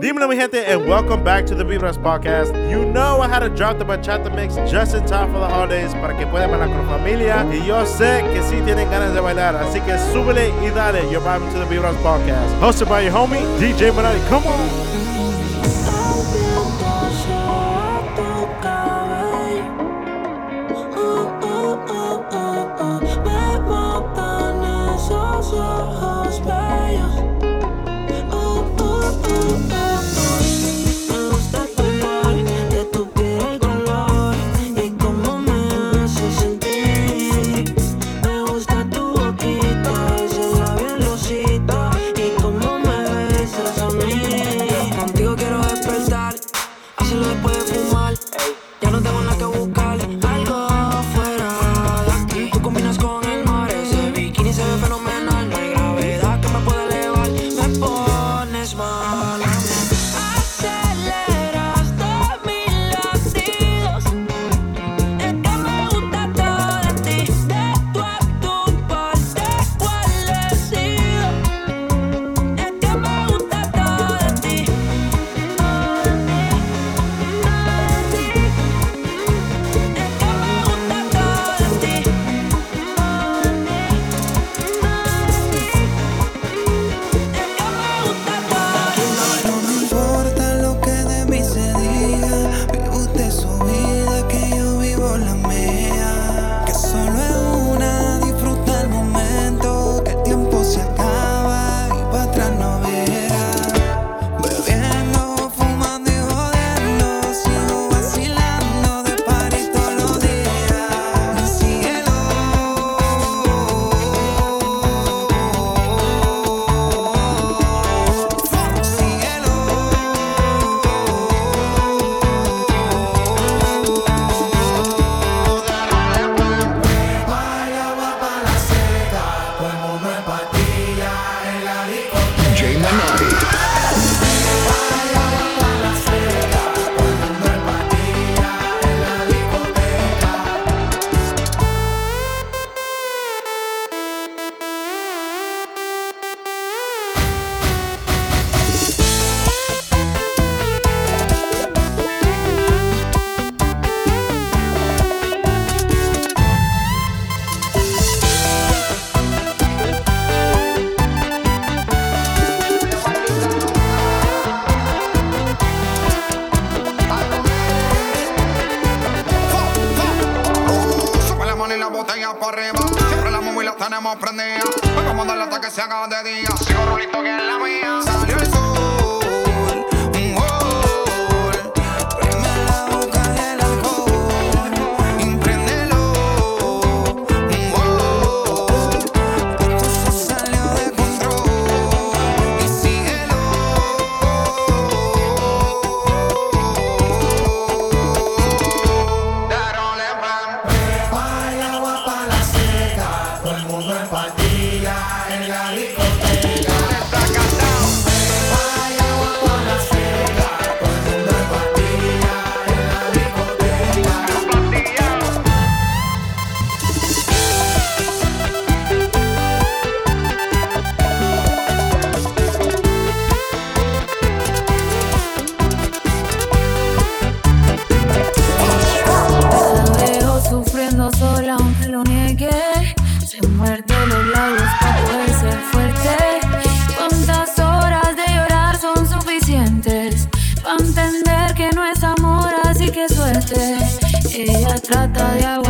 Dímelo, mi gente, and welcome back to the Vibras Podcast. You know I had to drop the bachata mix just in time for the holidays para que puedan bailar con familia. Y yo sé que sí tienen ganas de bailar, así que súbele y dale. You're vibing to the Vibras Podcast. Hosted by your homie, DJ Manati. Come on. alone. trata de algo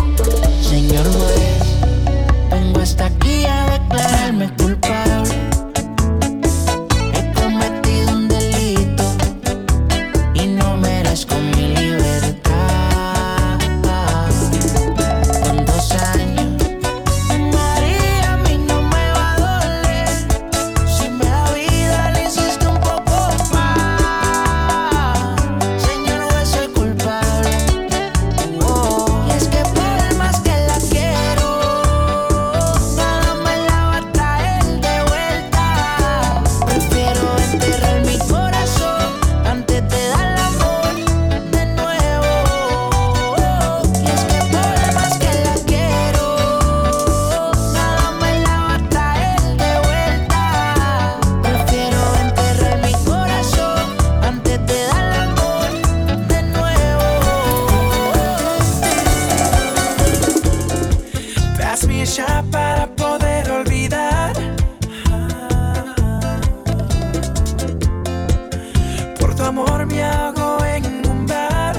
Me hago en un bar.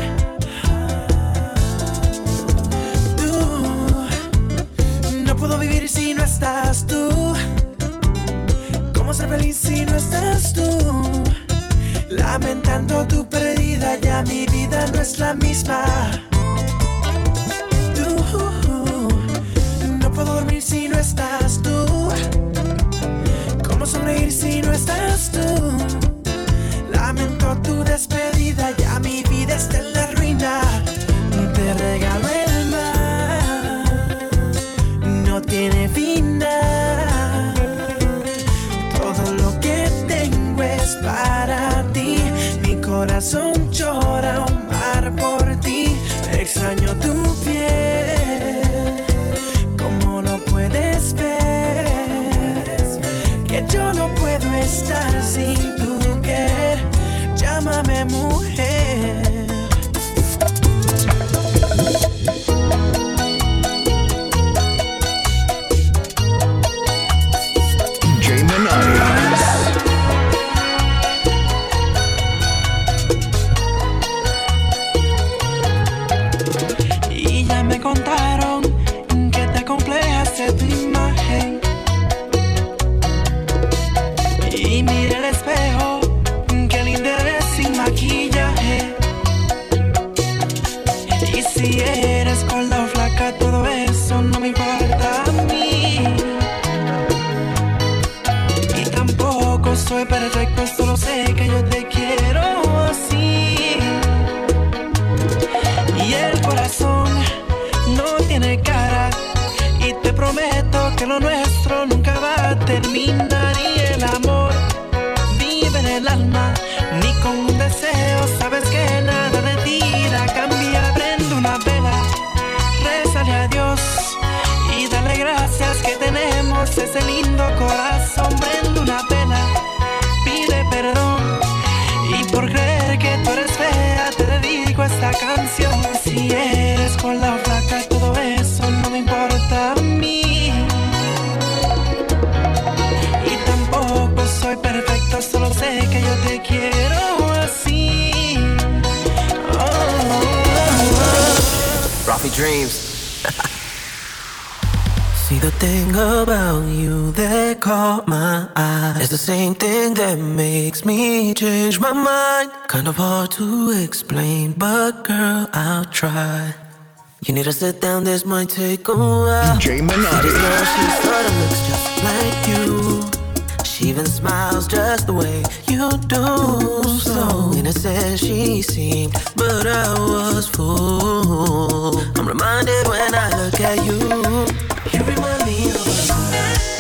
Tú no puedo vivir si no estás tú. ¿Cómo ser feliz si no estás tú? Lamentando tu pérdida ya mi vida no es la misma. Tu no puedo dormir si no está. roturas el alma, ni con un deseo, sabes que nada de ti irá cambia. cambiar. Prende una vela, rezale a Dios y dale gracias que tenemos ese lindo corazón. Prende una vela, pide perdón y por creer que tú eres fea te dedico esta canción. Si eres con la flaca dreams. See the thing about you that caught my eye It's the same thing that makes me change my mind Kind of hard to explain, but girl, I'll try You need to sit down, this might take a while DJ Minotti. Of even smiles just the way you do. So innocent she seemed, but I was fooled. I'm reminded when I look at you. You remind me of.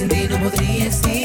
sin ti no podría existir.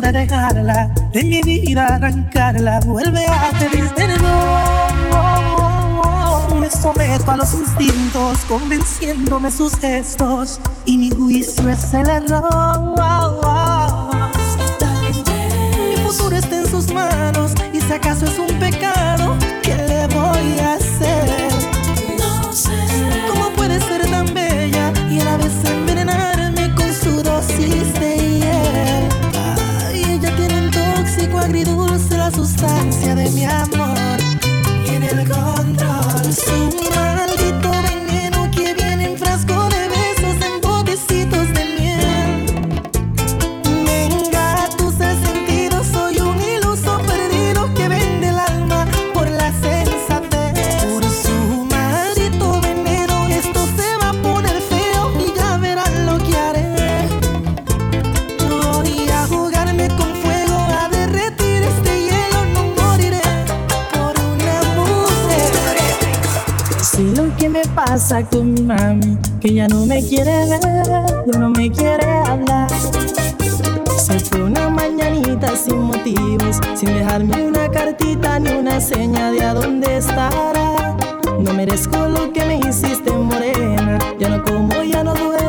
de dejarla, de mi vida arrancarla, vuelve a pedir perdón. Me someto a los instintos, convenciéndome sus gestos, y mi juicio es el error. Mi futuro está en sus manos, y si acaso es un pecado me mão. pasa con mi mami? Que ya no me quiere ver, no me quiere hablar. Se fue una mañanita sin motivos, sin dejarme una cartita ni una seña de a dónde estará. No merezco lo que me hiciste, morena. Ya no como, ya no duele.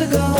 ago.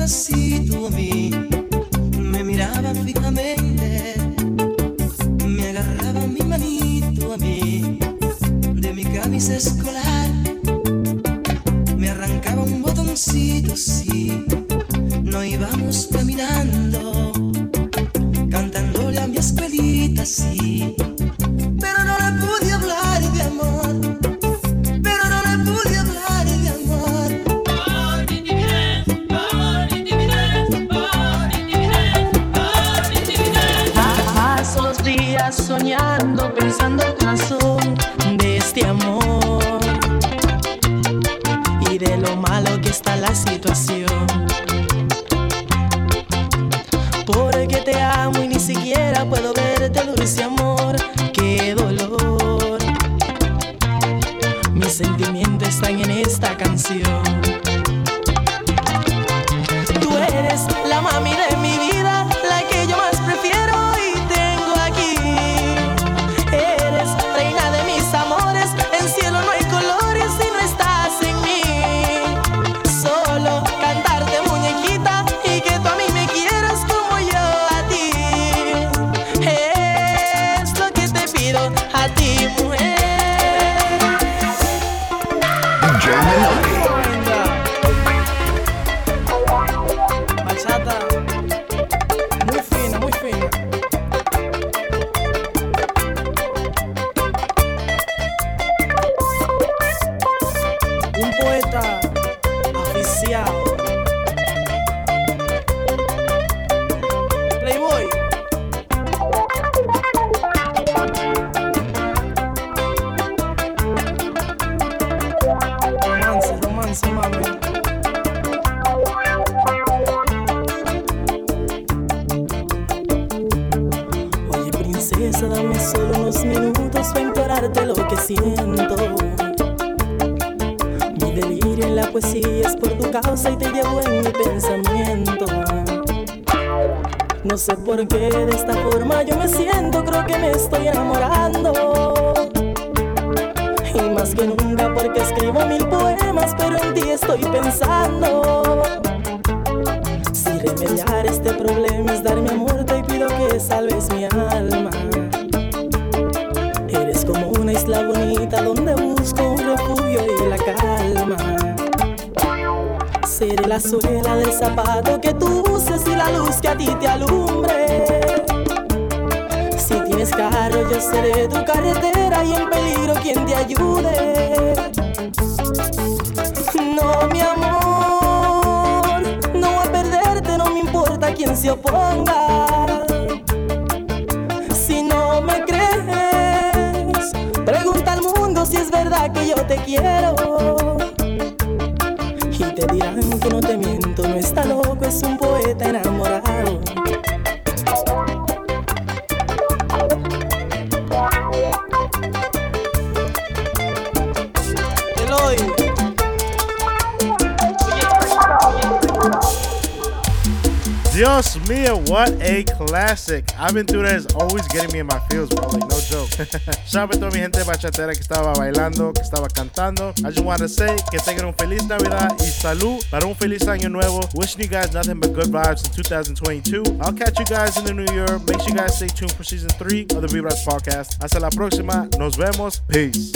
Pedacito a mí, me miraban fijamente. Me agarraba mi manito a mí. De mi camisa escolar, solo unos minutos para implorarte lo que siento. Mi delirio en la poesía es por tu causa y te llevo en mi pensamiento. No sé por qué de esta forma yo me siento, creo que me estoy enamorando. Y más que nunca porque escribo mil poemas, pero en ti estoy pensando. Si remediar este problema es darme amor, te pido que salves mi alma. Isla bonita donde busco un refugio y la calma. Seré la suela del zapato que tú uses y la luz que a ti te alumbre. Si tienes carro, yo seré tu carretera y en peligro quien te ayude. No, mi amor, no voy a perderte, no me importa quién se oponga. Que yo te quiero. Y te dirán que no te miento, no está loco, es un poeta enamorado. Dios mío, what a classic. I've been Aventura is always getting me in my feels, bro. Like, no joke. Shout out to toda mi gente bachatera que estaba bailando, que estaba cantando. I just want to say que tengan un feliz Navidad y salud para un feliz año nuevo. Wishing you guys nothing but good vibes in 2022. I'll catch you guys in the new year. Make sure you guys stay tuned for season three of the Vibras podcast. Hasta la próxima. Nos vemos. Peace.